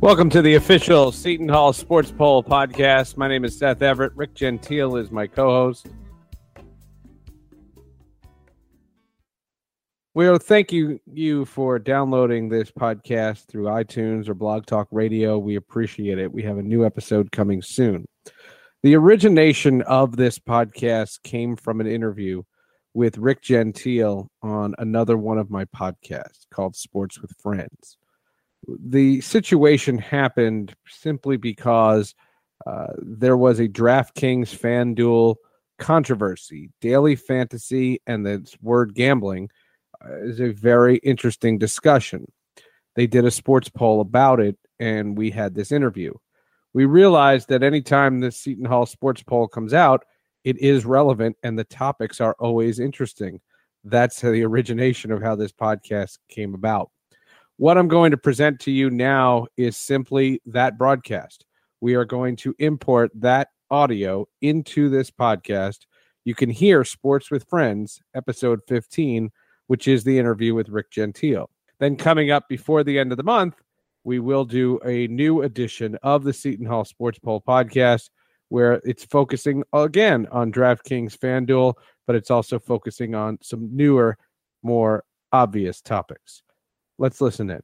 Welcome to the official Seton Hall Sports Poll podcast. My name is Seth Everett. Rick Gentile is my co-host. Well, thank you you for downloading this podcast through iTunes or Blog Talk Radio. We appreciate it. We have a new episode coming soon. The origination of this podcast came from an interview with Rick Gentile on another one of my podcasts called Sports with Friends the situation happened simply because uh, there was a DraftKings FanDuel controversy. Daily fantasy and the word gambling uh, is a very interesting discussion. They did a sports poll about it, and we had this interview. We realized that anytime the Seton Hall sports poll comes out, it is relevant and the topics are always interesting. That's the origination of how this podcast came about. What I'm going to present to you now is simply that broadcast. We are going to import that audio into this podcast. You can hear Sports with Friends, episode 15, which is the interview with Rick Gentile. Then, coming up before the end of the month, we will do a new edition of the Seton Hall Sports Poll podcast where it's focusing again on DraftKings FanDuel, but it's also focusing on some newer, more obvious topics. Let's listen in.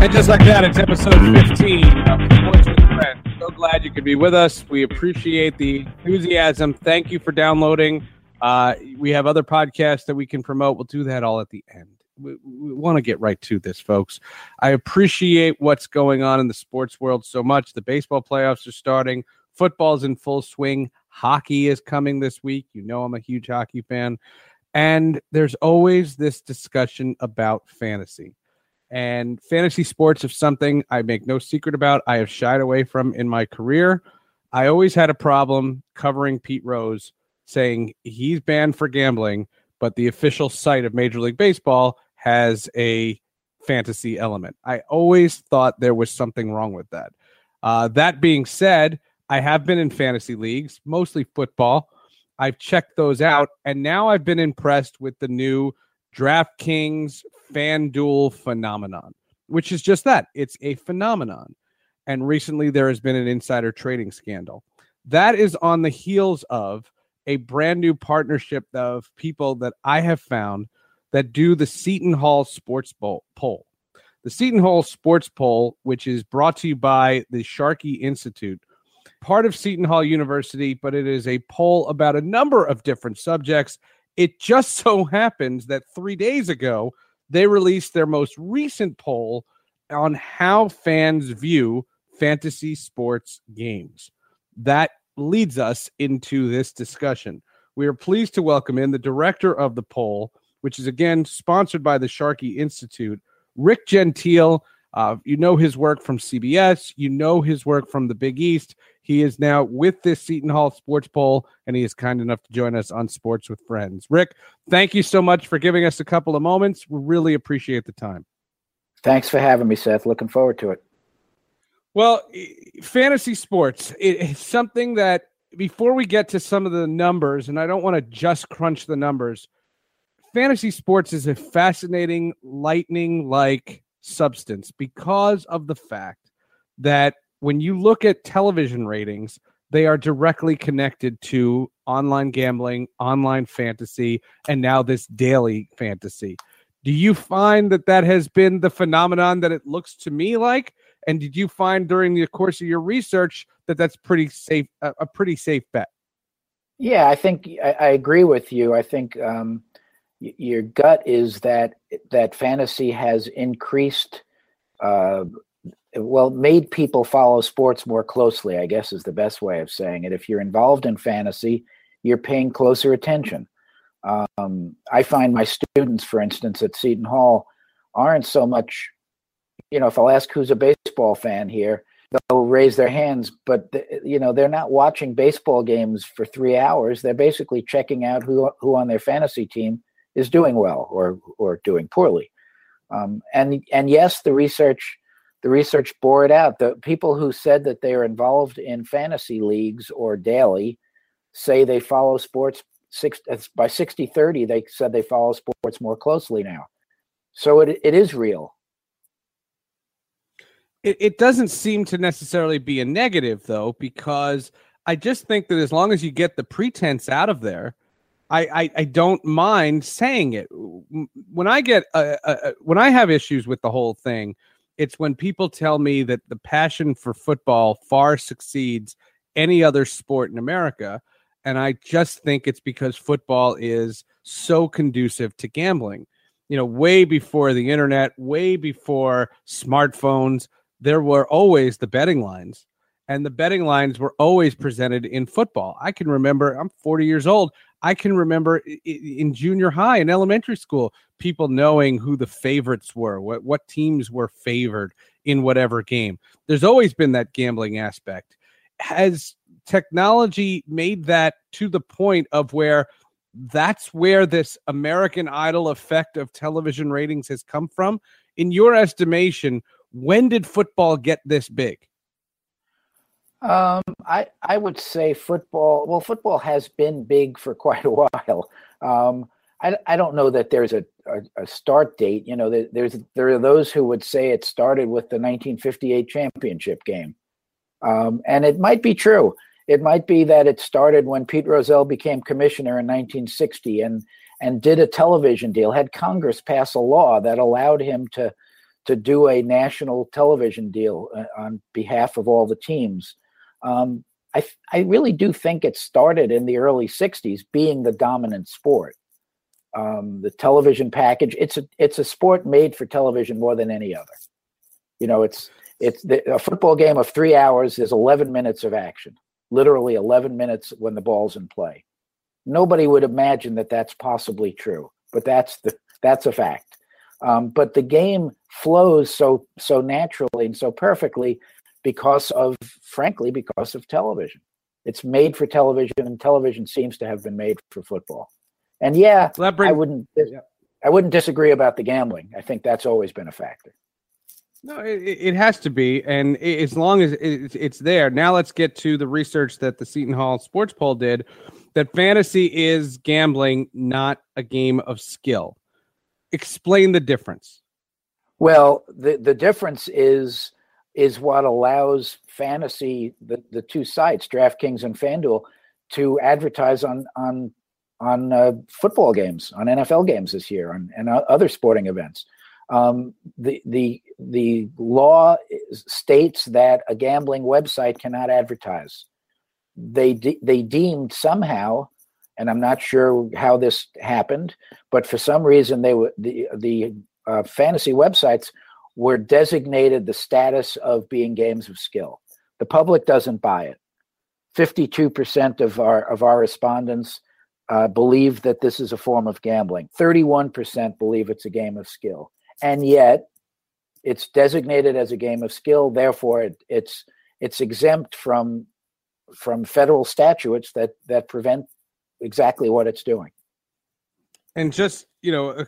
And just like that, it's episode 15 of with Friends so glad you could be with us. We appreciate the enthusiasm. Thank you for downloading. Uh, we have other podcasts that we can promote. We'll do that all at the end. We, we want to get right to this, folks. I appreciate what's going on in the sports world so much. The baseball playoffs are starting, football's in full swing, hockey is coming this week. You know, I'm a huge hockey fan. And there's always this discussion about fantasy. And fantasy sports is something I make no secret about. I have shied away from in my career. I always had a problem covering Pete Rose saying he's banned for gambling, but the official site of Major League Baseball has a fantasy element. I always thought there was something wrong with that. Uh, that being said, I have been in fantasy leagues, mostly football. I've checked those out, and now I've been impressed with the new DraftKings FanDuel phenomenon, which is just that it's a phenomenon. And recently there has been an insider trading scandal. That is on the heels of a brand new partnership of people that I have found that do the Seton Hall Sports Bowl poll. The Seton Hall Sports Poll, which is brought to you by the Sharkey Institute, part of Seton Hall University, but it is a poll about a number of different subjects. It just so happens that three days ago, they released their most recent poll on how fans view fantasy sports games. That leads us into this discussion. We are pleased to welcome in the director of the poll, which is again sponsored by the Sharkey Institute, Rick Gentile. Uh, you know his work from CBS, you know his work from the Big East. He is now with this Seton Hall Sports Poll, and he is kind enough to join us on Sports with Friends. Rick, thank you so much for giving us a couple of moments. We really appreciate the time. Thanks for having me, Seth. Looking forward to it. Well, fantasy sports is something that before we get to some of the numbers, and I don't want to just crunch the numbers, fantasy sports is a fascinating, lightning like substance because of the fact that when you look at television ratings, they are directly connected to online gambling, online fantasy, and now this daily fantasy. Do you find that that has been the phenomenon that it looks to me like? And did you find during the course of your research that that's pretty safe, a, pretty safe bet? Yeah, I think I, I agree with you. I think um, y- your gut is that that fantasy has increased uh, well made people follow sports more closely i guess is the best way of saying it if you're involved in fantasy you're paying closer attention um, i find my students for instance at seton hall aren't so much you know if i'll ask who's a baseball fan here they'll raise their hands, but you know they're not watching baseball games for three hours. They're basically checking out who who on their fantasy team is doing well or or doing poorly. Um, and and yes, the research the research bore it out. The people who said that they are involved in fantasy leagues or daily say they follow sports six by 60 30 they said they follow sports more closely now so it, it is real it, it doesn't seem to necessarily be a negative though because i just think that as long as you get the pretense out of there I, I, I don't mind saying it. When I get uh, uh, when I have issues with the whole thing, it's when people tell me that the passion for football far succeeds any other sport in America, and I just think it's because football is so conducive to gambling. You know, way before the internet, way before smartphones, there were always the betting lines and the betting lines were always presented in football. I can remember, I'm 40 years old. I can remember in junior high and elementary school, people knowing who the favorites were, what, what teams were favored in whatever game. There's always been that gambling aspect. Has technology made that to the point of where that's where this American Idol effect of television ratings has come from? In your estimation, when did football get this big? Um, I I would say football. Well, football has been big for quite a while. Um, I I don't know that there's a, a, a start date. You know, there, there's there are those who would say it started with the 1958 championship game, um, and it might be true. It might be that it started when Pete Rozelle became commissioner in 1960 and and did a television deal. Had Congress pass a law that allowed him to to do a national television deal uh, on behalf of all the teams. Um, I, I really do think it started in the early 60s being the dominant sport. Um, the television package, it's a, it's a sport made for television more than any other. You know, it's, it's the, a football game of three hours is 11 minutes of action, literally 11 minutes when the ball's in play. Nobody would imagine that that's possibly true, but that's the, that's a fact. Um, but the game flows so so naturally and so perfectly because of, frankly, because of television. It's made for television, and television seems to have been made for football. And yeah, well, brings, I wouldn't, yeah. I wouldn't disagree about the gambling. I think that's always been a factor. No, it, it has to be, and as long as it's there. Now let's get to the research that the Seton Hall Sports Poll did. That fantasy is gambling, not a game of skill. Explain the difference. Well, the the difference is is what allows fantasy the, the two sites draftkings and fanduel to advertise on on on uh, football games on nfl games this year and, and other sporting events. Um, the the the law states that a gambling website cannot advertise. They de- they deemed somehow and i'm not sure how this happened but for some reason they were the the uh, fantasy websites were designated the status of being games of skill. The public doesn't buy it. 52% of our of our respondents uh, believe that this is a form of gambling. 31% believe it's a game of skill. And yet it's designated as a game of skill, therefore it, it's it's exempt from from federal statutes that that prevent exactly what it's doing. And just you know, uh,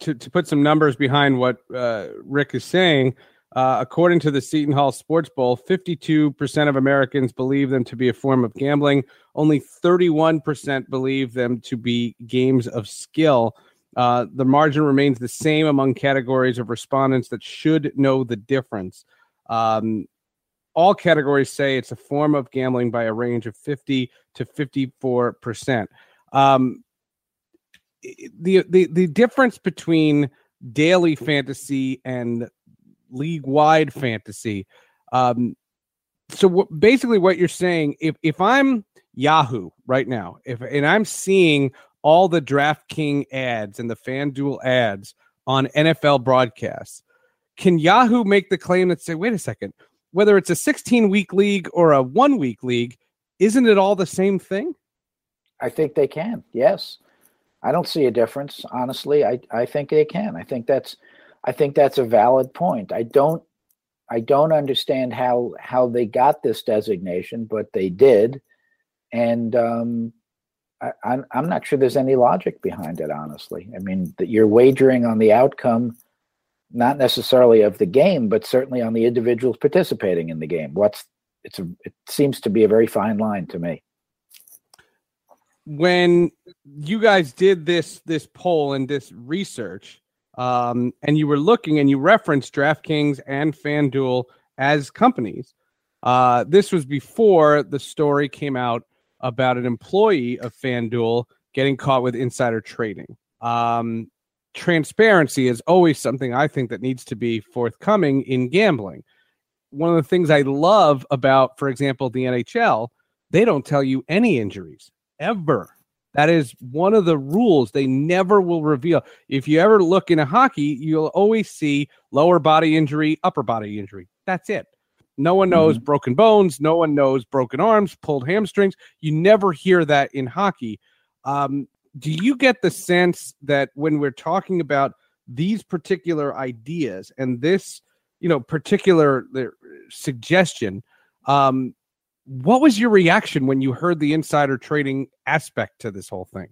to to put some numbers behind what uh, Rick is saying, uh, according to the Seton Hall Sports Poll, 52% of Americans believe them to be a form of gambling. Only 31% believe them to be games of skill. Uh, the margin remains the same among categories of respondents that should know the difference. Um, all categories say it's a form of gambling by a range of 50 to 54 percent. Um, the the the difference between daily fantasy and league wide fantasy. Um, so w- basically, what you're saying, if if I'm Yahoo right now, if and I'm seeing all the DraftKings ads and the FanDuel ads on NFL broadcasts, can Yahoo make the claim that say, wait a second, whether it's a 16 week league or a one week league, isn't it all the same thing? I think they can. Yes. I don't see a difference, honestly. I, I think they can. I think that's I think that's a valid point. I don't I don't understand how how they got this designation, but they did, and um, I, I'm I'm not sure there's any logic behind it. Honestly, I mean that you're wagering on the outcome, not necessarily of the game, but certainly on the individuals participating in the game. What's it's a, it seems to be a very fine line to me. When you guys did this this poll and this research, um, and you were looking and you referenced DraftKings and FanDuel as companies. Uh, this was before the story came out about an employee of FanDuel getting caught with insider trading. Um, transparency is always something I think that needs to be forthcoming in gambling. One of the things I love about, for example, the NHL, they don't tell you any injuries ever. That is one of the rules. They never will reveal. If you ever look in a hockey, you'll always see lower body injury, upper body injury. That's it. No one knows mm-hmm. broken bones. No one knows broken arms, pulled hamstrings. You never hear that in hockey. Um, do you get the sense that when we're talking about these particular ideas and this, you know, particular suggestion, um, what was your reaction when you heard the insider trading aspect to this whole thing?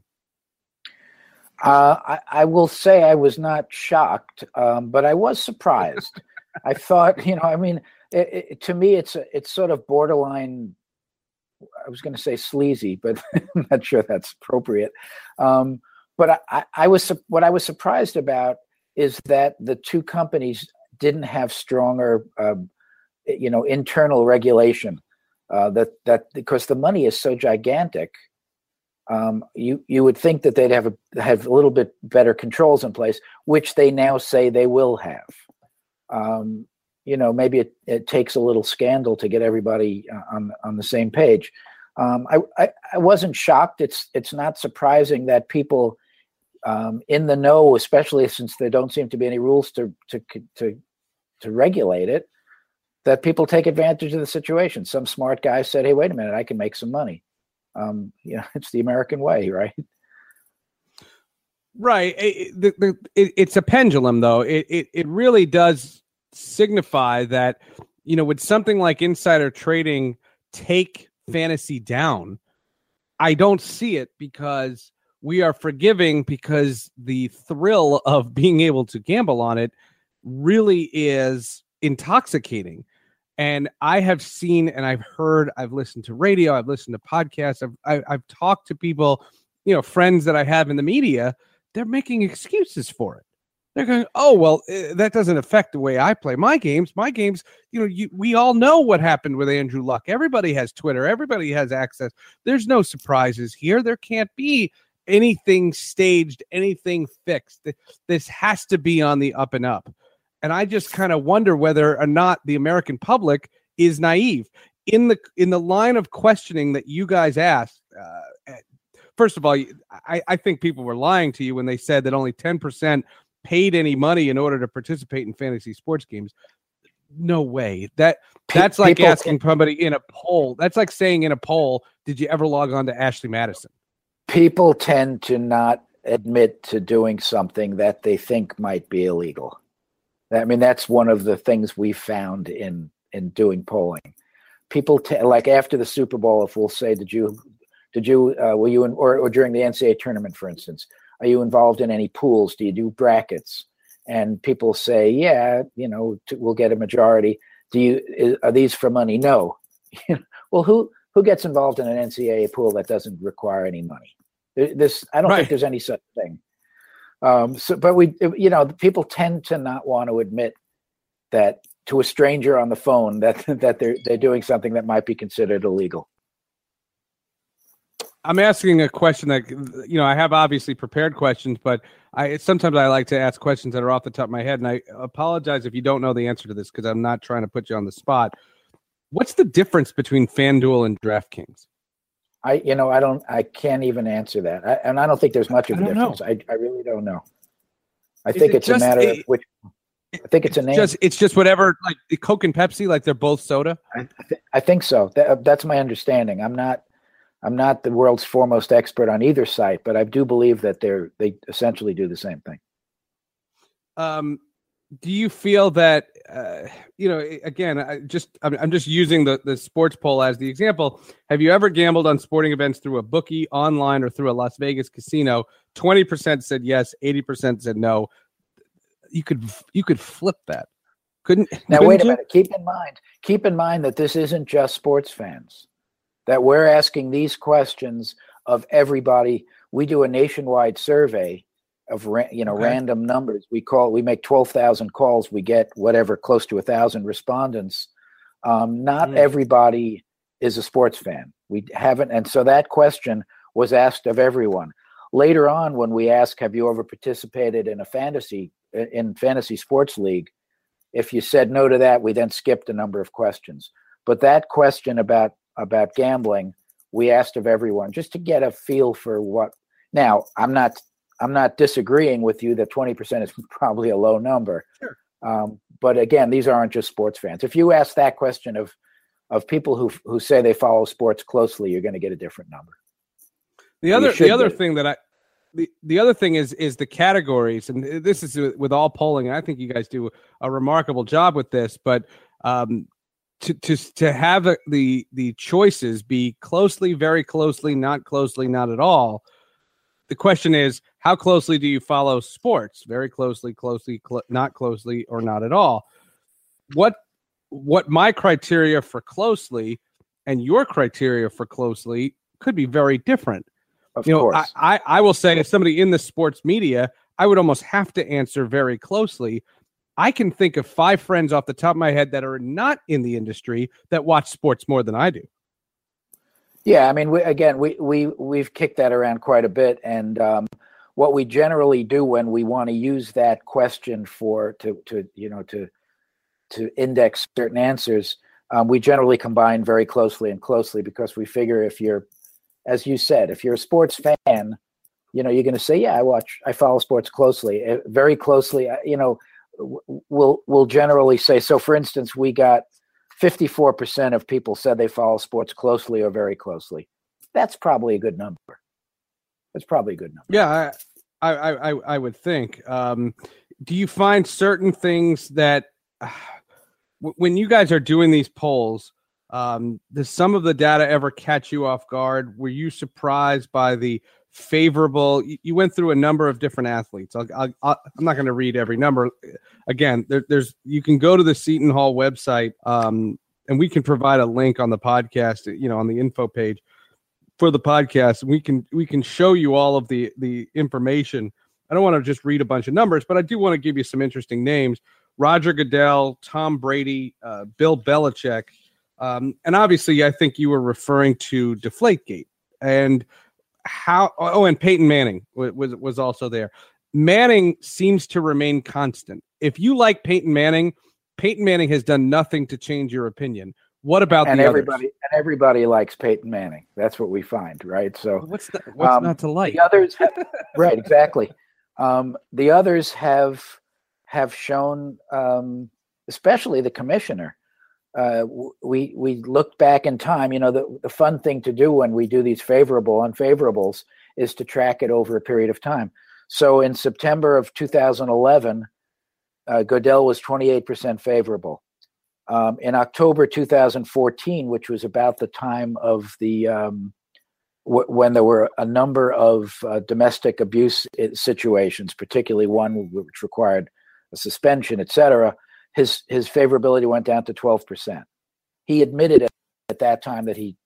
Uh, I, I, will say I was not shocked, um, but I was surprised. I thought, you know, I mean, it, it, to me, it's a, it's sort of borderline. I was going to say sleazy, but I'm not sure that's appropriate. Um, but I, I, was what I was surprised about is that the two companies didn't have stronger, uh, you know, internal regulation uh, that that because the money is so gigantic, um, you you would think that they'd have a, have a little bit better controls in place, which they now say they will have. Um, you know, maybe it, it takes a little scandal to get everybody uh, on on the same page. Um, I, I, I wasn't shocked. It's it's not surprising that people um, in the know, especially since there don't seem to be any rules to to to to regulate it, that people take advantage of the situation. Some smart guy said, "Hey, wait a minute, I can make some money." Um, you know, it's the American way, right? Right. It, the, the, it, it's a pendulum, though. It, it it really does signify that you know, would something like insider trading take fantasy down? I don't see it because we are forgiving because the thrill of being able to gamble on it really is intoxicating. And I have seen and I've heard, I've listened to radio, I've listened to podcasts, I've, I, have i have talked to people, you know, friends that I have in the media. They're making excuses for it. They're going, oh well, uh, that doesn't affect the way I play my games. My games, you know, you, we all know what happened with Andrew Luck. Everybody has Twitter. Everybody has access. There's no surprises here. There can't be anything staged, anything fixed. This has to be on the up and up. And I just kind of wonder whether or not the American public is naive in the in the line of questioning that you guys asked. Uh, first of all, I, I think people were lying to you when they said that only ten percent paid any money in order to participate in fantasy sports games. No way. That that's like people asking somebody in a poll. That's like saying in a poll, did you ever log on to Ashley Madison? People tend to not admit to doing something that they think might be illegal. I mean, that's one of the things we found in in doing polling. People t- like after the Super Bowl, if we'll say, "Did you, did you, uh, were you in, or, or during the NCAA tournament, for instance, are you involved in any pools? Do you do brackets?" And people say, "Yeah, you know, t- we'll get a majority." Do you is, are these for money? No. well, who who gets involved in an NCAA pool that doesn't require any money? This I don't right. think there's any such thing. Um, so, but we, you know, people tend to not want to admit that to a stranger on the phone that that they're they're doing something that might be considered illegal. I'm asking a question that you know I have obviously prepared questions, but I sometimes I like to ask questions that are off the top of my head, and I apologize if you don't know the answer to this because I'm not trying to put you on the spot. What's the difference between FanDuel and DraftKings? I, you know, I don't, I can't even answer that, I, and I don't think there's much of a difference. I, I really don't know. I Is think it it's a matter a, of which. I think it's a name. Just, it's just whatever, like Coke and Pepsi, like they're both soda. I, th- I think so. That, that's my understanding. I'm not, I'm not the world's foremost expert on either site, but I do believe that they're they essentially do the same thing. Um, do you feel that uh, you know again I just I'm, I'm just using the the sports poll as the example. Have you ever gambled on sporting events through a bookie online or through a las vegas casino? 20% said yes 80% said no. You could you could flip that. Couldn't now couldn't wait a you? minute. Keep in mind keep in mind that this isn't just sports fans that we're asking these questions of everybody. We do a nationwide survey of ra- you know Okay. random numbers. We call we make twelve thousand calls. We get whatever close to a thousand respondents. Um, not Mm. everybody is a sports fan. We haven't, and so that question was asked of everyone. Later on, when we ask, "Have you ever participated in a fantasy in fantasy sports league?" If you said no to that, we then skipped a number of questions. But that question about about gambling, we asked of everyone just to get a feel for what. Now, I'm not I'm not disagreeing with you that 20% is probably a low number. Sure. Um, but again, these aren't just sports fans. If you ask that question of of people who who say they follow sports closely, you're going to get a different number. The other the other be. thing that I the, the other thing is is the categories, and this is with- all polling. and I think you guys do a remarkable job with this, but um, to to to have the the choices be closely, very closely, not closely, not at all. The question is, how closely do you follow sports? Very closely, closely, cl- not closely, or not at all. What what my criteria for closely and your criteria for closely could be very different Of you know, course. I, I, I will say, if somebody in the sports media, I would almost have to answer very closely. I can think of five friends off the top of my head that are not in the industry that watch sports more than I do. Yeah, I mean, we, again, we we we've kicked that around quite a bit, and um, what we generally do when we want to use that question for to to you know to to index certain answers, um, we generally combine very closely and closely because we figure if you're, as you said, if you're a sports fan, you know, you're going to say, yeah, I watch, I follow sports closely, uh, very closely. uh, You know, we'll we'll generally say. So, for instance, we got 54% of people said they follow sports closely or very closely. That's probably a good number. That's probably a good number. Yeah, I, I, I, I would think. Um, do you find certain things that w- when you guys are doing these polls, um, does some of the data ever catch you off guard? Were you surprised by the favorable? You, you went through a number of different athletes. I'll, I'm not going to read every number. Again, there, there's you can go to the Seton Hall website, um, and we can provide a link on the podcast. You know, on the info page for the podcast. We can we can show you all of the the information. I don't want to just read a bunch of numbers, but I do want to give you some interesting names. Roger Goodell, Tom Brady, uh, Bill Belichick, um, and obviously, I think you were referring to Deflategate and how. Oh, and Peyton Manning was was, was also there. Manning seems to remain constant. If you like Peyton Manning, Peyton Manning has done nothing to change your opinion. What about and the everybody others? and everybody likes Peyton Manning. That's what we find, right? So What's not, what's Um, not to like? the others, have, right? Exactly. Um, the others have have shown, um, especially the commissioner. Uh, we we looked back in time. You know, the the fun thing to do when we do these favorable unfavorables is to track it over a period of time. So in September of 2011, uh, was 28% favorable. Um, in October 2014, which was about the time of the um, w- when there were a number of uh, domestic abuse situations, particularly one which required a suspension, et cetera, his his favorability went down to 12%. He admitted at, at that time that he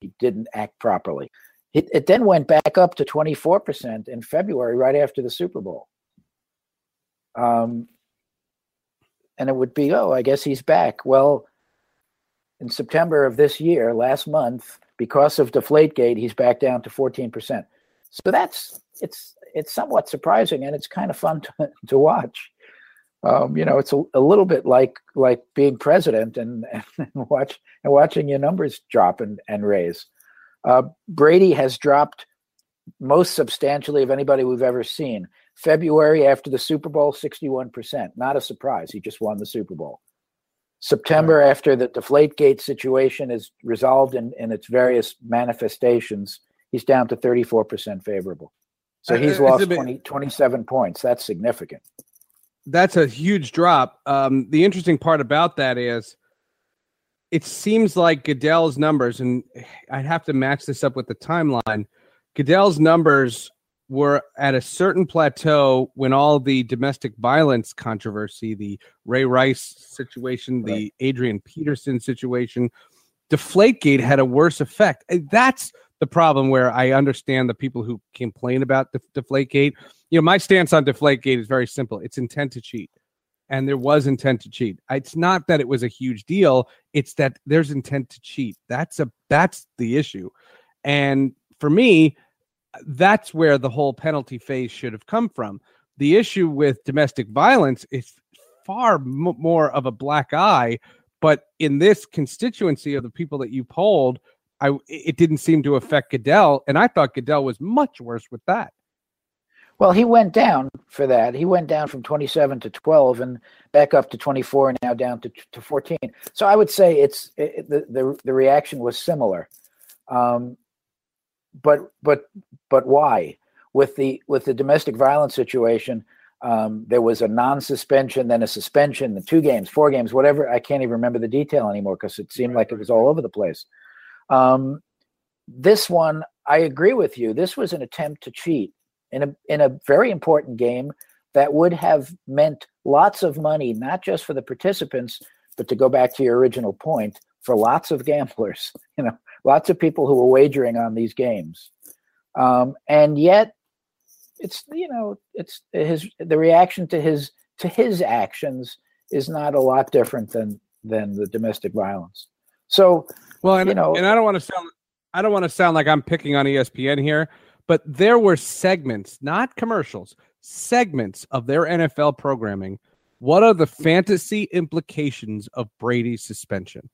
he didn't act properly. It, it then went back up to 24% in February, right after the Super Bowl. Um, and it would be, oh, I guess he's back. Well, in September of this year, last month, because of Deflategate, he's back down to 14%. So that's it's it's somewhat surprising and it's kind of fun to, to watch. Um, you know, it's a, a little bit like like being president and, and watch and watching your numbers drop and, and raise. Uh, Brady has dropped most substantially of anybody we've ever seen. February after the Super Bowl, 61%. Not a surprise. He just won the Super Bowl. September after the Deflategate situation is resolved in, in its various manifestations, he's down to 34% favorable. So he's uh, lost is it- 20, 27 points. That's significant. That's a huge drop. Um, the interesting part about that is it seems like Goodell's numbers, and I'd have to match this up with the timeline. Goodell's numbers were at a certain plateau when all the domestic violence controversy, the Ray Rice situation, the. Adrian Peterson situation, Deflategate had a worse effect. That's the problem where I understand the people who complain about the Deflategate. You know, my stance on Deflategate is very simple. It's intent to cheat. And there was intent to cheat. It's not that it was a huge deal, it's that there's intent to cheat. That's a that's the issue. And for me, that's where the whole penalty phase should have come from. The issue with domestic violence is far m- more of a black eye, but in this constituency of the people that you polled, I it didn't seem to affect Goodell, and I thought Goodell was much worse with that. Well, he went down for that. He went down from 27 to 12 and back up to 24 and now down to, to 14. So I would say it's it, the, the the reaction was similar. Um, but but but why? With the with the domestic violence situation, um, there was a non-suspension, then a suspension, the two games, four games, whatever. I can't even remember the detail anymore because it seemed like it was all over the place. Um, this one, I agree with you. This was an attempt to cheat in a in a very important game that would have meant lots of money, not just for the participants, but to go back to your original point, for lots of gamblers. You know, lots of people who were wagering on these games, um, and yet it's you know it's his the reaction to his to his actions is not a lot different than than the domestic violence. So well, and, you know, and I don't want to sound I don't want to sound like I'm picking on ESPN here, but there were segments, not commercials, segments of their NFL programming. What are the fantasy implications of Brady's suspension?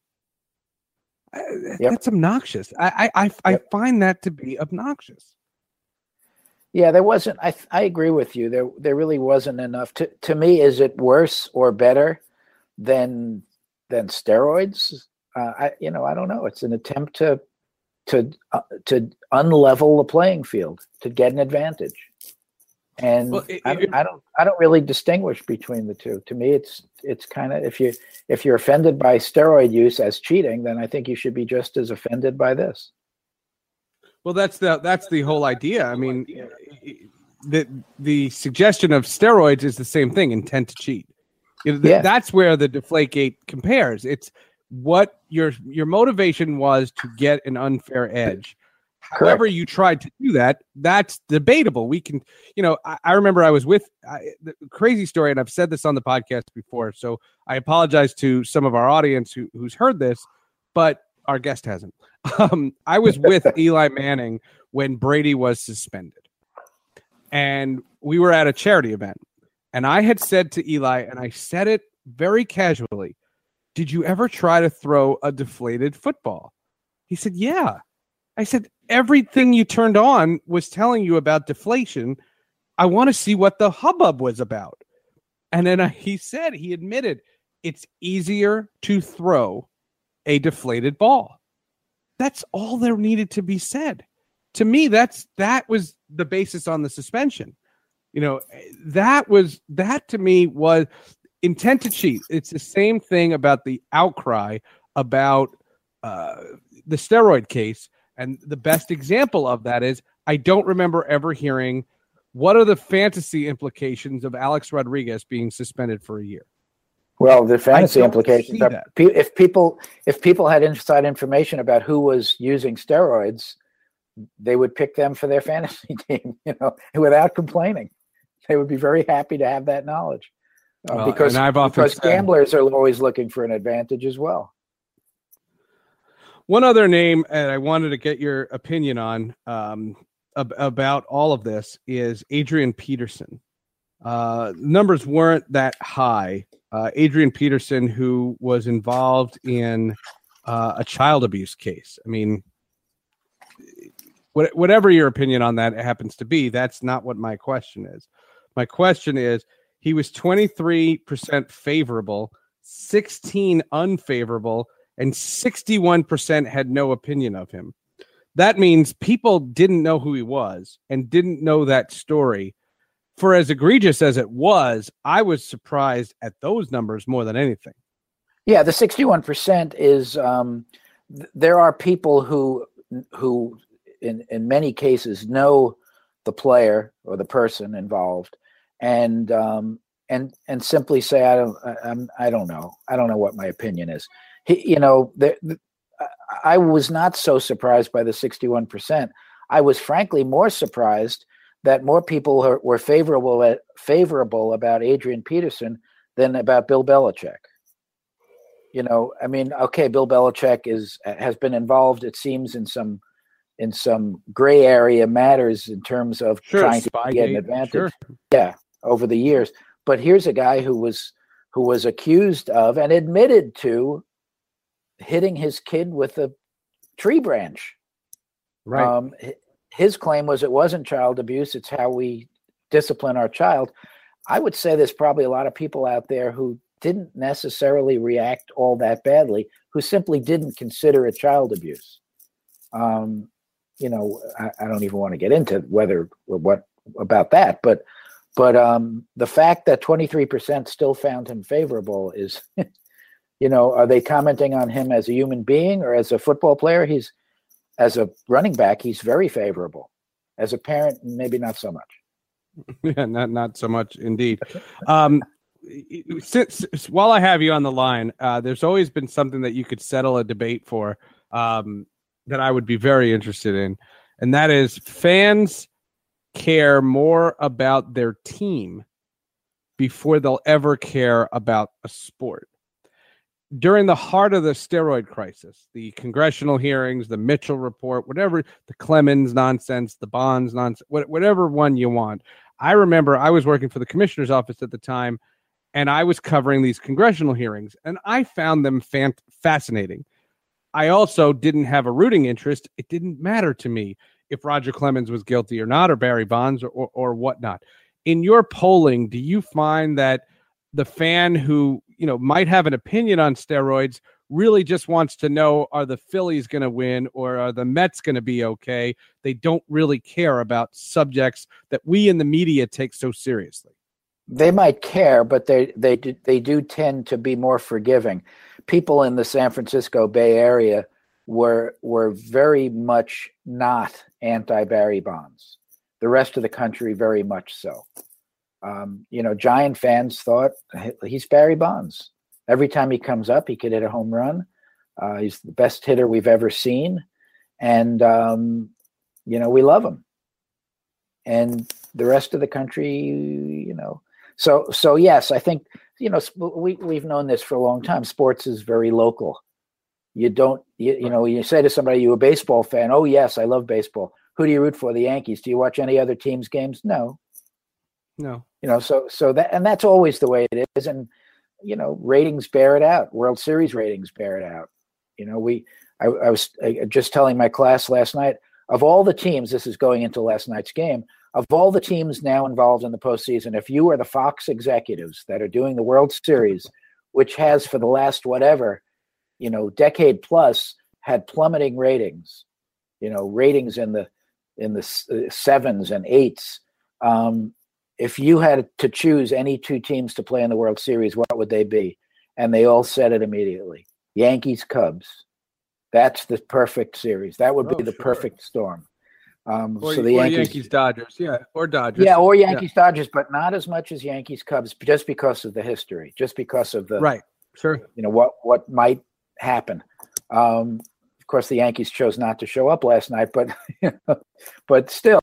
Yep. That's obnoxious. I I I, yep. I find that to be obnoxious. Yeah, there wasn't. I I agree with you. There there really wasn't enough. To to me, is it worse or better than than steroids? Uh, I, you know, I don't know. It's an attempt to to uh, to unlevel the playing field to get an advantage. And well, it, I, I, don't I don't really distinguish between the two. To me, it's it's kind of if you if you're offended by steroid use as cheating, then I think you should be just as offended by this. Well, that's the that's the whole idea. I mean, the the suggestion of steroids is the same thing: intent to cheat. You know, th- yeah. That's where the Deflategate compares. It's what your your motivation was to get an unfair edge. Correct. However, you tried to do that, that's debatable. We can, you know, I, I remember I was with I, the crazy story, and I've said this on the podcast before, so I apologize to some of our audience who, who's heard this, but our guest hasn't. Um, I was with Eli Manning when Brady was suspended, and we were at a charity event, and I had said to Eli, and I said it very casually. Did you ever try to throw a deflated football? He said, Yeah. I said, Everything you turned on was telling you about deflation. I want to see what the hubbub was about. And then he said, he admitted it's easier to throw a deflated ball. That's all there needed to be said. To me, that's that was the basis on the suspension. You know, that was that to me was intent to cheat. It's the same thing about the outcry about uh, the steroid case. And the best example of that is I don't remember ever hearing what are the fantasy implications of Alex Rodriguez being suspended for a year. Well, the fantasy implications are if people if people had inside information about who was using steroids, they would pick them for their fantasy team, you know, without complaining. They would be very happy to have that knowledge uh, well, because because said, gamblers are always looking for an advantage as well. One other name, and I wanted to get your opinion on um, ab- about all of this is Adrian Peterson. Uh, numbers weren't that high. Uh, Adrian Peterson, who was involved in uh, a child abuse case. I mean, whatever your opinion on that happens to be, that's not what my question is. My question is he was 23% favorable, 16 unfavorable, and 61% had no opinion of him. That means people didn't know who he was and didn't know that story. for as egregious as it was, I was surprised at those numbers more than anything. Yeah, the 61% is um, th- there are people who who in in many cases know the player or the person involved and um, and and simply say I don't I, I'm I don't know I don't know what my opinion is. He, you know, the, the, I was not so surprised by the 61%. I was frankly more surprised that more people were favorable at, favorable about Adrian Peterson than about Bill Belichick. You know, I mean, okay, Bill Belichick is has been involved, it seems, in some in some gray area matters in terms of sure, trying to get an advantage. Sure. Yeah, over the years. But here's a guy who was who was accused of and admitted to hitting his kid with a tree branch. Right. Um, his claim was it wasn't child abuse; it's how we discipline our child. I would say there's probably a lot of people out there who didn't necessarily react all that badly, who simply didn't consider it child abuse. Um, you know, I, I, don't even want to get into whether what about that, but but um, the fact that 23% still found him favorable is, you know, are they commenting on him as a human being or as a football player? He's as a running back, he's very favorable. As a parent, maybe not so much. Yeah, not not so much indeed. Um, since while I have you on the line, uh, there's always been something that you could settle a debate for um, that I would be very interested in, and that is fans care more about their team before they'll ever care about a sport during the heart of the steroid crisis, the congressional hearings, the Mitchell report, whatever, the Clemens nonsense, the Bonds nonsense, whatever one you want. I remember I was working for the commissioner's office at the time, and I was covering these congressional hearings, and I found them fascinating. I also didn't have a rooting interest. It didn't matter to me if Roger Clemens was guilty or not, or Barry Bonds or, or, or whatnot. In your polling, do you find that the fan who you know might have an opinion on steroids really just wants to know are the Phillies going to win or are the Mets going to be okay? They don't really care about subjects that we in the media take so seriously. They might care, but they they they do tend to be more forgiving. People in the San Francisco Bay Area were were very much not anti Barry Bonds. The rest of the country very much so. Um, you know, Giant fans thought he's Barry Bonds. Every time he comes up, he could hit a home run. Uh, he's the best hitter we've ever seen, and um, you know we love him. And the rest of the country, you know, so so yes, I think you know we we've known this for a long time. Sports is very local. You don't you, you know you say to somebody you a baseball fan. Oh yes, I love baseball. Who do you root for? The Yankees. Do you watch any other teams' games? No. No you know so so that and that's always the way it is and you know ratings bear it out world series ratings bear it out you know we i, I was just telling my class last night of all the teams this is going into last night's game of all the teams now involved in the postseason if you are the fox executives that are doing the world series which has for the last whatever you know decade plus had plummeting ratings you know ratings in the in the uh, sevens and eights um, if you had to choose any two teams to play in the World Series, what would they be? And they all said it immediately Yankees, Cubs. That's the perfect series. That would be oh, the sure. perfect storm. Um, or, so the Yankees, Yankees, Dodgers, yeah, or Dodgers, yeah, or Yankees, yeah. Dodgers, but not as much as Yankees, Cubs, just because of the history, just because of the right, sure, you know what what might happen. Um, of course, the Yankees chose not to show up last night, but but still,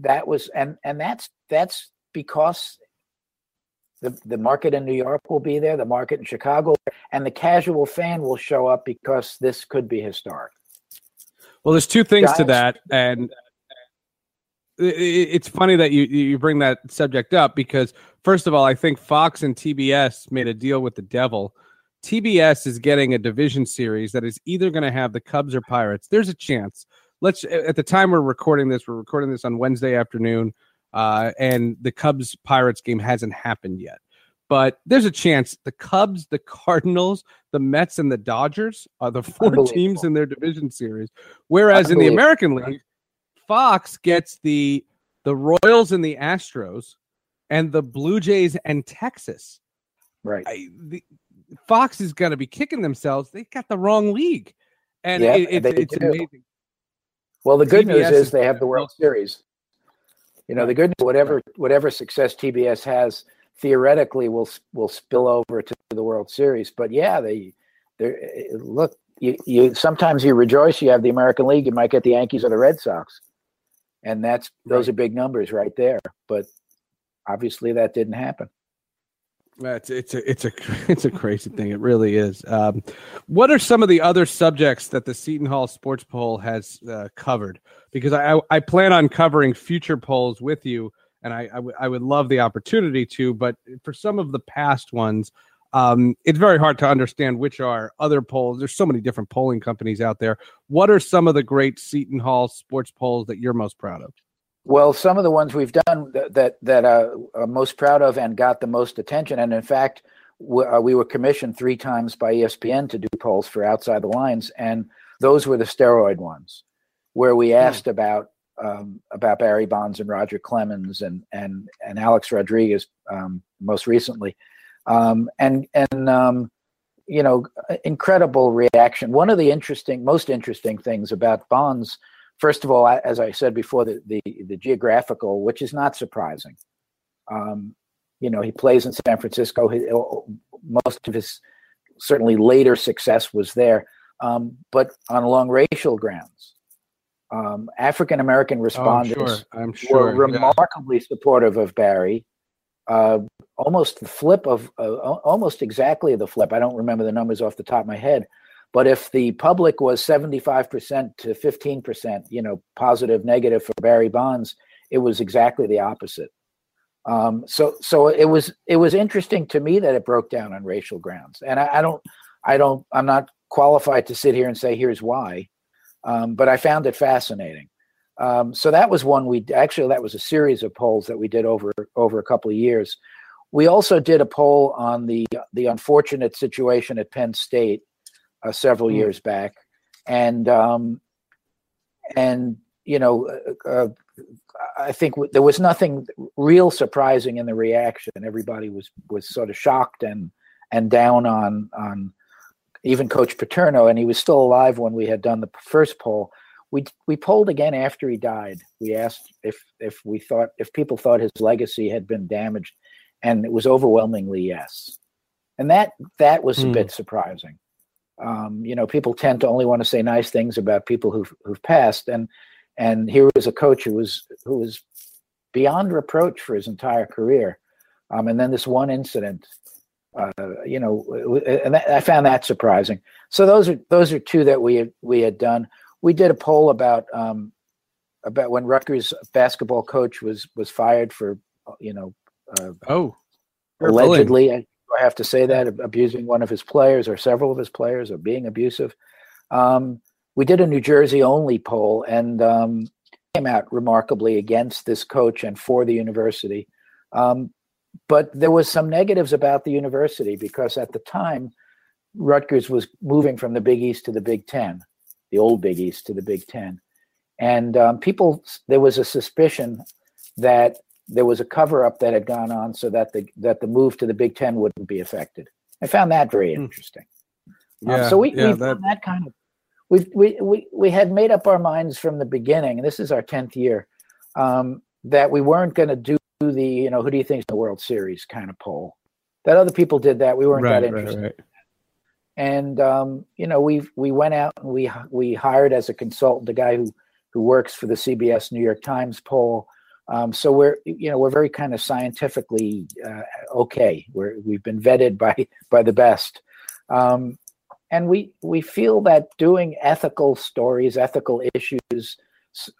that was and and that's that's because the, the market in New York will be there, the market in Chicago, and the casual fan will show up because this could be historic. Well, there's two things Giants, to that, and it's funny that you you bring that subject up because first of all, I think Fox and TBS made a deal with the devil. TBS is getting a division series that is either going to have the Cubs or Pirates. There's a chance. Let's at the time we're recording this, we're recording this on Wednesday afternoon. Uh, and the Cubs Pirates game hasn't happened yet. But there's a chance the Cubs, the Cardinals, the Mets, and the Dodgers are the four teams in their division series. Whereas in the American League, Fox gets the the Royals and the Astros, and the Blue Jays and Texas. Right. I, the, Fox is going to be kicking themselves. They got the wrong league, and Yeah, it, they it's, do. amazing. Well, the good news is is- they have the World Series. You know, the good news, whatever whatever success TBS has theoretically will will spill over to the World Series. But yeah, they they eh, eh, look. You, you sometimes you rejoice you have the American League. You might get the Yankees or the Red Sox, and that's those are big numbers right there. But obviously, that didn't happen. It's it's a it's a it's a crazy thing. It really is. Um, what are some of the other subjects that the Seton Hall Sports Poll has uh, covered? Because I, I plan on covering future polls with you, and I I, w- I would love the opportunity to. But for some of the past ones, um, it's very hard to understand which are other polls. There's so many different polling companies out there. What are some of the great Seton Hall sports polls that you're most proud of? Well, some of the ones we've done that that, that uh, I'm most proud of and got the most attention, and in fact, we, uh, we were commissioned three times by ESPN to do polls for Outside the Lines, and those were the steroid ones, where we asked about um, about Barry Bonds and Roger Clemens and and and Alex Rodriguez um, most recently, um, and and um, you know, incredible reaction. One of the interesting, most interesting things about Bonds first of all, I- as I said before, the, the, the geographical, which is not surprising. Um, you know, he plays in San Francisco. He, most of his certainly later success was there, um, but on along racial grounds. Um, African American Oh, I'm respondents sure. I'm were sure. yeah. remarkably supportive of Barry. Uh, almost the flip of uh, almost exactly the flip. I don't remember the numbers off the top of my head, but if the public was seventy five percent to fifteen percent, you know, positive negative for Barry Bonds, it was exactly the opposite. Um, so so it was it was interesting to me that it broke down on racial grounds, and I, I don't I don't I'm not qualified to sit here and say here's why, um, but I found it fascinating. Um, so that was one we actually that was a series of polls that we did over over a couple of years. We also did a poll on the the unfortunate situation at Penn State uh, several Hmm. years back, and um, and you know uh, uh, I think w- there was nothing real surprising in the reaction. Everybody was was sort of shocked and and down on on even Coach Paterno, and he was still alive when we had done the first poll. We we polled again after he died. We asked if if we thought if people thought his legacy had been damaged, and it was overwhelmingly yes. And that that was Hmm. a bit surprising. Um, you know, people tend to only want to say nice things about people who've who've passed, and and here was a coach who was who was beyond reproach for his entire career. Um, and then this one incident, uh, you know, and that, I found that surprising. So those are those are two that we had, we had done. We did a poll about um, about when Rutgers basketball coach was was fired for you know uh, Oh, allegedly. I have to say that abusing one of his players or several of his players or being abusive. Um, we did a New Jersey only poll and um, came out remarkably against this coach and for the university. Um, but there was some negatives about the university because at the time, Rutgers was moving from the Big East to the Big Ten, the old Big East to the Big Ten, and um, people there was a suspicion that there was a cover up that had gone on so that the that the move to the Big Ten wouldn't be affected. I found that very Hmm. interesting. yeah. Um, so we, yeah, we've that, that kind of we we we we had made up our minds from the beginning, and this is our tenth year, um, that we weren't going to do the you know who do you think is the World Series kind of poll. That other people did that. We weren't right, that right, interested. right. And um, you know we we went out and we we hired as a consultant a guy who who works for the CBS New York Times poll. Um, so we're you know we're very kind of scientifically uh, okay. We're we've been vetted by by the best. Um, and we we feel that doing ethical stories, ethical issues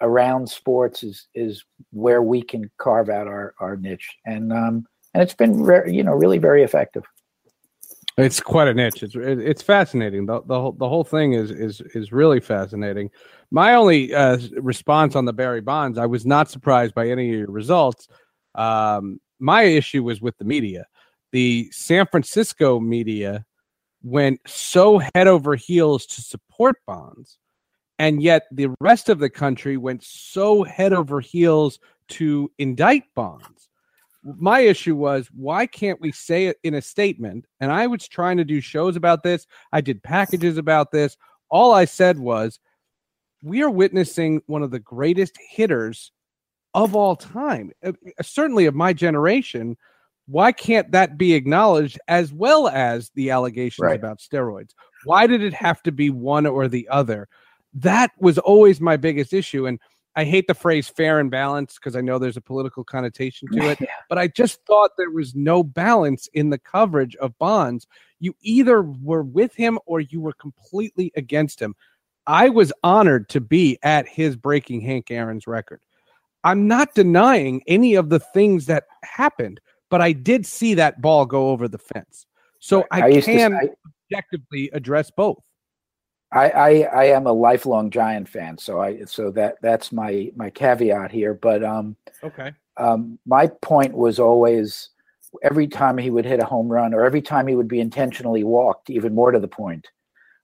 around sports is is where we can carve out our our niche, and um, and it's been re- you know really very effective. It's quite an niche. It's it's fascinating. The, the whole the whole thing is is is really fascinating. My only uh, response on the Barry Bonds, I was not surprised by any of your results. Um, my issue was with the media. The San Francisco media went so head over heels to support Bonds, and yet the rest of the country went so head over heels to indict Bonds. My issue was why can't we say it in a statement? And I was trying to do shows about this. I did packages about this. All I said was we are witnessing one of the greatest hitters of all time, uh, certainly of my generation. Why can't that be acknowledged as well as the allegations right. about steroids? Why did it have to be one or the other? That was always my biggest issue. And I hate the phrase fair and balanced because I know there's a political connotation to it, yeah. but I just thought there was no balance in the coverage of Bonds. You either were with him or you were completely against him. I was honored to be at his breaking Hank Aaron's record. I'm not denying any of the things that happened, but I did see that ball go over the fence. So I, I can to, I, objectively address both. I, I, I am a lifelong Giant fan, so I so that that's my my caveat here. But um, okay. Um, my point was always every time he would hit a home run or every time he would be intentionally walked, even more to the point,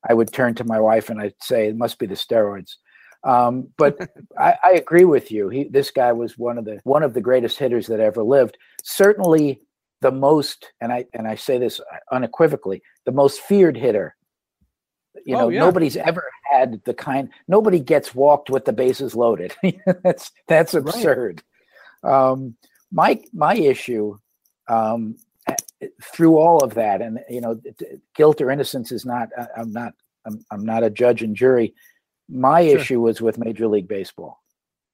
I would turn to my wife and I'd say, "It must be the steroids." Um, but I, I, agree with you. He, this guy was one of the one of the greatest hitters that ever lived. Certainly the most, and I and I say this unequivocally, the most feared hitter. You oh, know, yeah. nobody's ever had the kind. Nobody gets walked with the bases loaded. that's that's absurd. Right. Um, my my issue um, through all of that, and you know, guilt or innocence is not. I'm not. I'm, I'm not a judge and jury. My sure. issue was with Major League Baseball.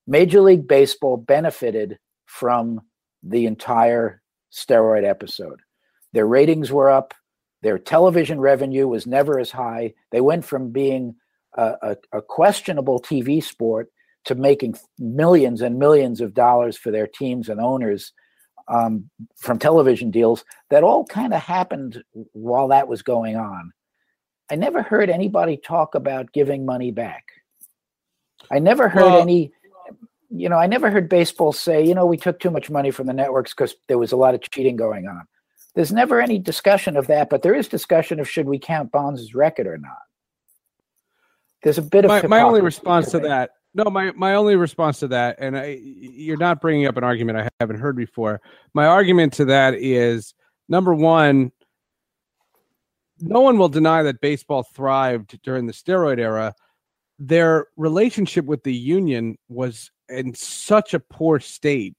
Major League Baseball benefited from the entire steroid episode. Their ratings were up. Their television revenue was never as high. They went from being a, a, a questionable TV sport to making millions and millions of dollars for their teams and owners um, from television deals that all kind of happened while that was going on. I never heard anybody talk about giving money back. I never heard well, any, you know, I never heard baseball say, you know, we took too much money from the networks because there was a lot of cheating going on. There's never any discussion of that, but there is discussion of should we count Bonds' record or not. There's a bit of my, my only response to that. No, my, my only response to that, and I, you're not bringing up an argument I haven't heard before. My argument to that is number one, no one will deny that baseball thrived during the steroid era. Their relationship with the union was in such a poor state,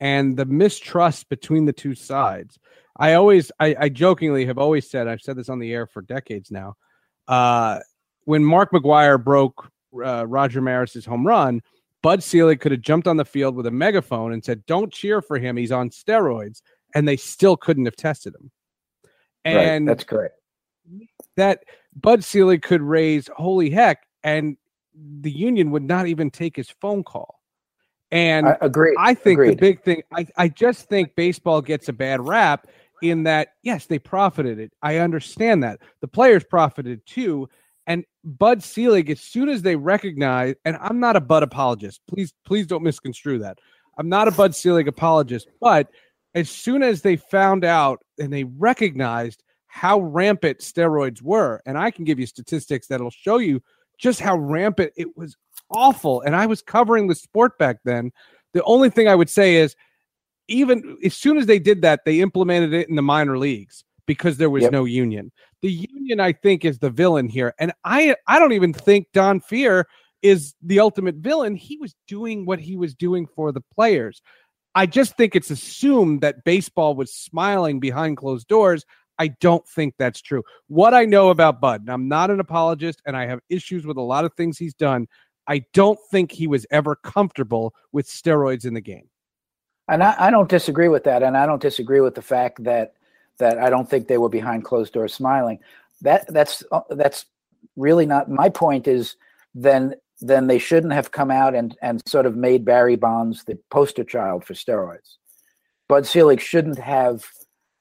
and the mistrust between the two sides. I always, I, I jokingly have always said, I've said this on the air for decades now. Uh, when Mark McGwire broke uh, Roger Maris's home run, Bud Selig could have jumped on the field with a megaphone and said, "Don't cheer for him; he's on steroids," and they still couldn't have tested him. And right, that's correct that Bud Selig could raise holy heck, and the union would not even take his phone call. And I agree. I think Agreed. the big thing, I, I just think baseball gets a bad rap in that, yes, they profited it. I understand that. The players profited too. And Bud Selig, as soon as they recognize, and I'm not a Bud apologist, please, please don't misconstrue that. I'm not a Bud Selig apologist, but as soon as they found out and they recognized how rampant steroids were. And I can give you statistics that'll show you just how rampant it was awful. And I was covering the sport back then. The only thing I would say is, even as soon as they did that, they implemented it in the minor leagues because there was yep. no union. The union, I think, is the villain here. And I I don't even think Don Fehr is the ultimate villain. He was doing what he was doing for the players. I just think it's assumed that baseball was smiling behind closed doors. I don't think that's true. What I know about Bud, and I'm not an apologist and I have issues with a lot of things he's done. I don't think he was ever comfortable with steroids in the game. And I, I don't disagree with that. And I don't disagree with the fact that that I don't think they were behind closed doors smiling. That that's uh, that's really not my point is then then they shouldn't have come out and and sort of made Barry Bonds the poster child for steroids. Bud Selig shouldn't have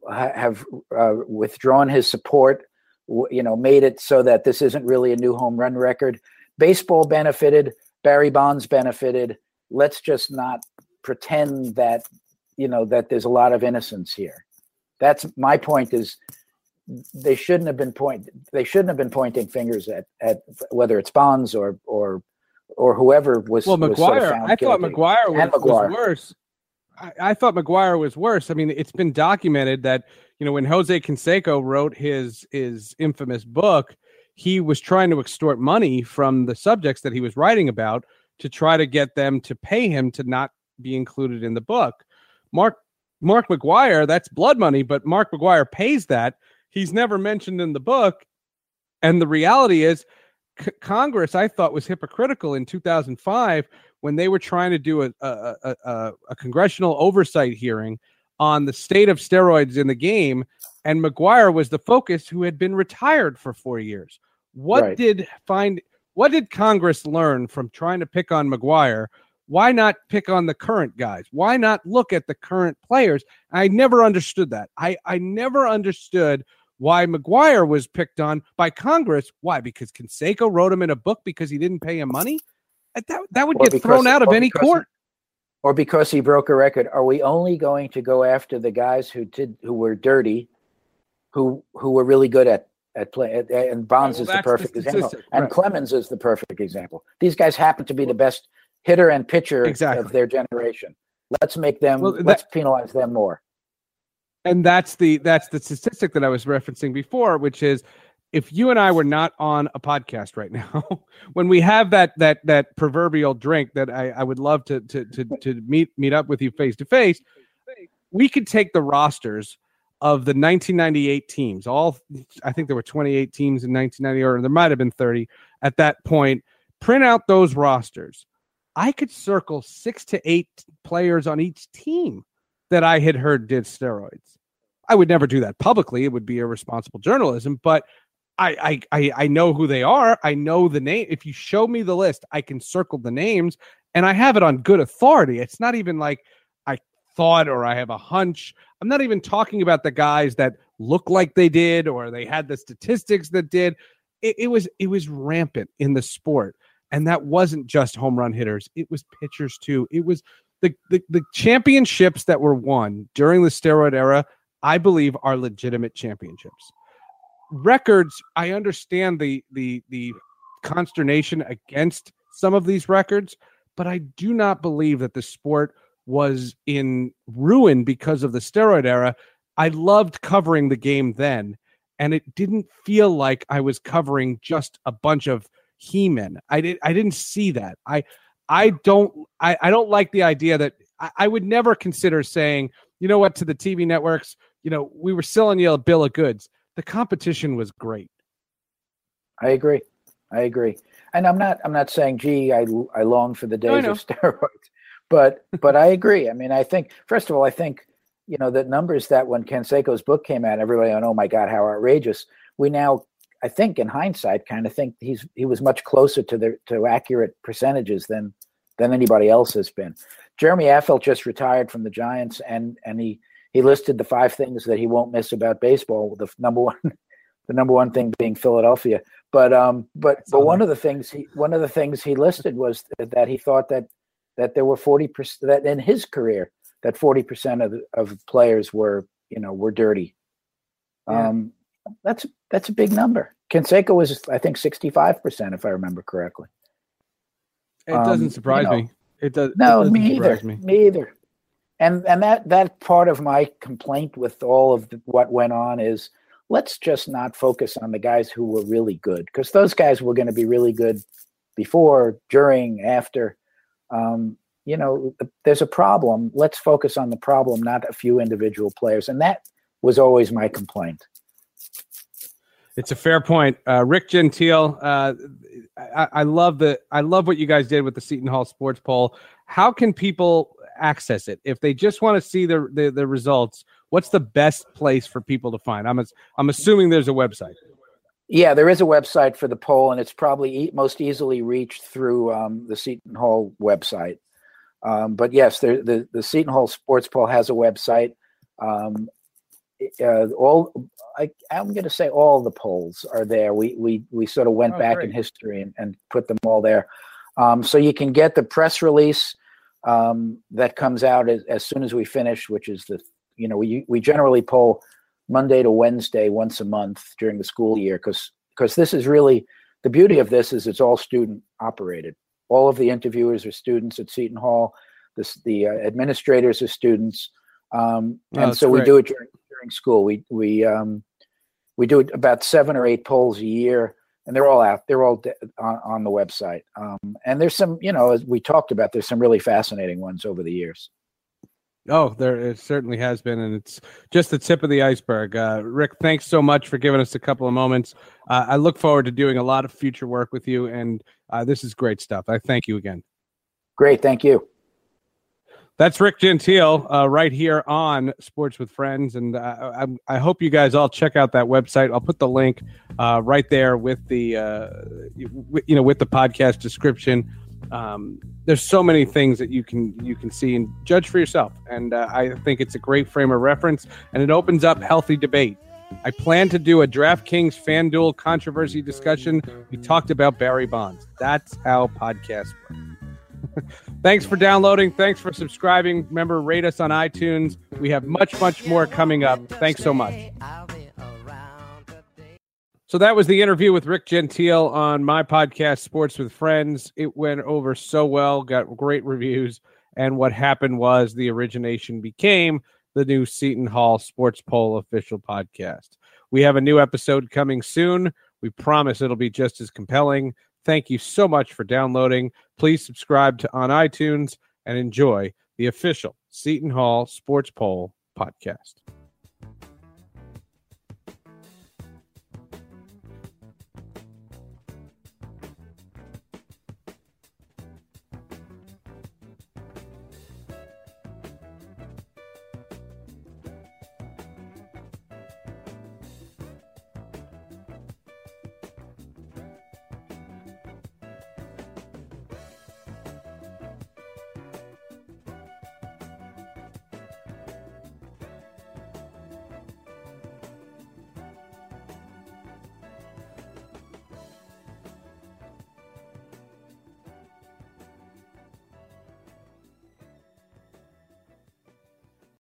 have uh, withdrawn his support, you know, made it so that this isn't really a new home run record. Baseball benefited, Barry Bonds benefited. Let's just not pretend that, you know, that there's a lot of innocence here. That's my point is they shouldn't have been point they shouldn't have been pointing fingers at at whether it's Bonds or or or whoever was. Well, was McGwire. sort of I thought. McGwire was, McGwire. was worse. I, I thought McGwire was worse. I mean, it's been documented that you know when Jose Canseco wrote his his infamous book, he was trying to extort money from the subjects that he was writing about to try to get them to pay him to not be included in the book. Mark Mark McGwire, that's blood money, but Mark McGwire pays that. He's never mentioned in the book. And the reality is, C- Congress, I thought, was hypocritical in 2005 when they were trying to do a, a, a, a, congressional oversight hearing on the state of steroids in the game. And McGwire was the focus who had been retired for four years. What Right. did find what did Congress learn from trying to pick on McGwire? Why not pick on the current guys? Why not look at the current players? I never understood that. I, I never understood why McGwire was picked on by Congress. Why? Because Canseco wrote him in a book because he didn't pay him money? Uh, that, that would Or get because- thrown out of any court. or because he broke a record. Are we only going to go after the guys who did who were dirty, who who were really good at at play? at- And Bonds well, is the that's the perfect example, and right. Clemens is the perfect example. These guys happen to be the best hitter and pitcher Exactly. of their generation. Let's make them. Well, that- let's penalize them more. and that's the that's the statistic that I was referencing before, which is if you and I were not on a podcast right now, when we have that that that proverbial drink that I, I would love to to to to meet meet up with you face to face, we could take the rosters of the 1998 teams. All I think there were 28 teams in 1990, or there might have been 30 at that point. Print out those rosters. I could circle six to eight players on each team that I had heard did steroids. I would never do that publicly. It would be irresponsible journalism, but I, I I know who they are. I know the name. If you show me the list, I can circle the names and I have it on good authority. It's not even like I thought or I have a hunch. I'm not even talking about the guys that look like they did or they had the statistics that did. It, it was it was rampant in the sport. And that wasn't just home run hitters. It was pitchers too. It was the, the the championships that were won during the steroid era, I believe, are legitimate championships. Records, I understand the the the consternation against some of these records, but I do not believe that the sport was in ruin because of the steroid era. I loved covering the game then, and it didn't feel like I was covering just a bunch of he-men. I did I didn't see that. I I don't I, I don't like the idea that I, I would never consider saying, you know what, to the TV networks, you know, we were selling you a bill of goods. The competition was great. I agree. I agree. And I'm not. I'm not saying, gee, I I long for the No, days of steroids, but but I agree. I mean, I think first of all, I think you know the numbers that when Ken Canseco's book came out, everybody went, oh my god, how outrageous. We now, I think, in hindsight, kind of think he's he was much closer to the to accurate percentages than than anybody else has been. Jeremy Affeldt just retired from the Giants, and and he he listed the five things that he won't miss about baseball. The number one, the number one thing being Philadelphia. But um, but but one of the things he one of the things he listed was that he thought that that there were forty percent that in his career that forty percent of of players were you know were dirty. Yeah. Um, that's that's a big number. Canseco was I think sixty five percent if I remember correctly. It Um, doesn't you surprise know, me. It does. it No, doesn't me either. Me. Me either. And and that that part of my complaint with all of the, what went on is let's just not focus on the guys who were really good because those guys were going to be really good before, during, after. Um, you know, there's a problem. Let's focus on the problem, not a few individual players. And that was always my complaint. It's a fair point, uh, Rick Gentile. Uh, I, I love the I love what you guys did with the Seton Hall Sports Poll. How can people access it if they just want to see the, the the results? What's the best place for people to find? I'm I'm assuming there's a website. Yeah, there is a website for the poll, and it's probably e- most easily reached through um, the Seton Hall website. Um, but yes, there, the the Seton Hall Sports Poll has a website. Um, uh, all I, I'm going to say all the polls are there. We we we sort of went Oh, back great. in history and, and put them all there. Um, so you can get the press release um, that comes out as, as soon as we finish, which is the you know we we generally poll Monday to Wednesday once a month during the school year because because this is really the beauty of this is it's all student operated. all of the interviewers are students at Seton Hall. This, the uh, administrators are students, um, Oh, and that's so we do it during, during school. We we um, we do about seven or eight polls a year, and they're all out. They're all de- on, on the website. Um, and there's some, you know, as we talked about, there's some really fascinating ones over the years. Oh, there it certainly has been, and it's just the tip of the iceberg. Uh, Rick, thanks so much for giving us a couple of moments. Uh, I look forward to doing a lot of future work with you, and uh, this is great stuff. I thank you again. Great, thank you. That's Rick Gentile uh, right here on Sports with Friends, and uh, I, I hope you guys all check out that website. I'll put the link uh, right there with the uh, you you know with the podcast description. Um, there's so many things that you can you can see and judge for yourself, and uh, I think it's a great frame of reference, and it opens up healthy debate. I plan to do a DraftKings FanDuel controversy discussion. We talked about Barry Bonds. That's how podcasts work. Thanks for downloading. Thanks for subscribing. Remember, rate us on iTunes. We have much, much more coming up. Thanks so much. So that was the interview with Rick Gentile on my podcast, Sports with Friends. It went over so well, got great reviews. And what happened was the origination became the new Seton Hall Sports Poll official podcast. We have a new episode coming soon. We promise it'll be just as compelling. Thank you so much for downloading. Please subscribe to on iTunes and enjoy the official Seton Hall Sports Poll podcast.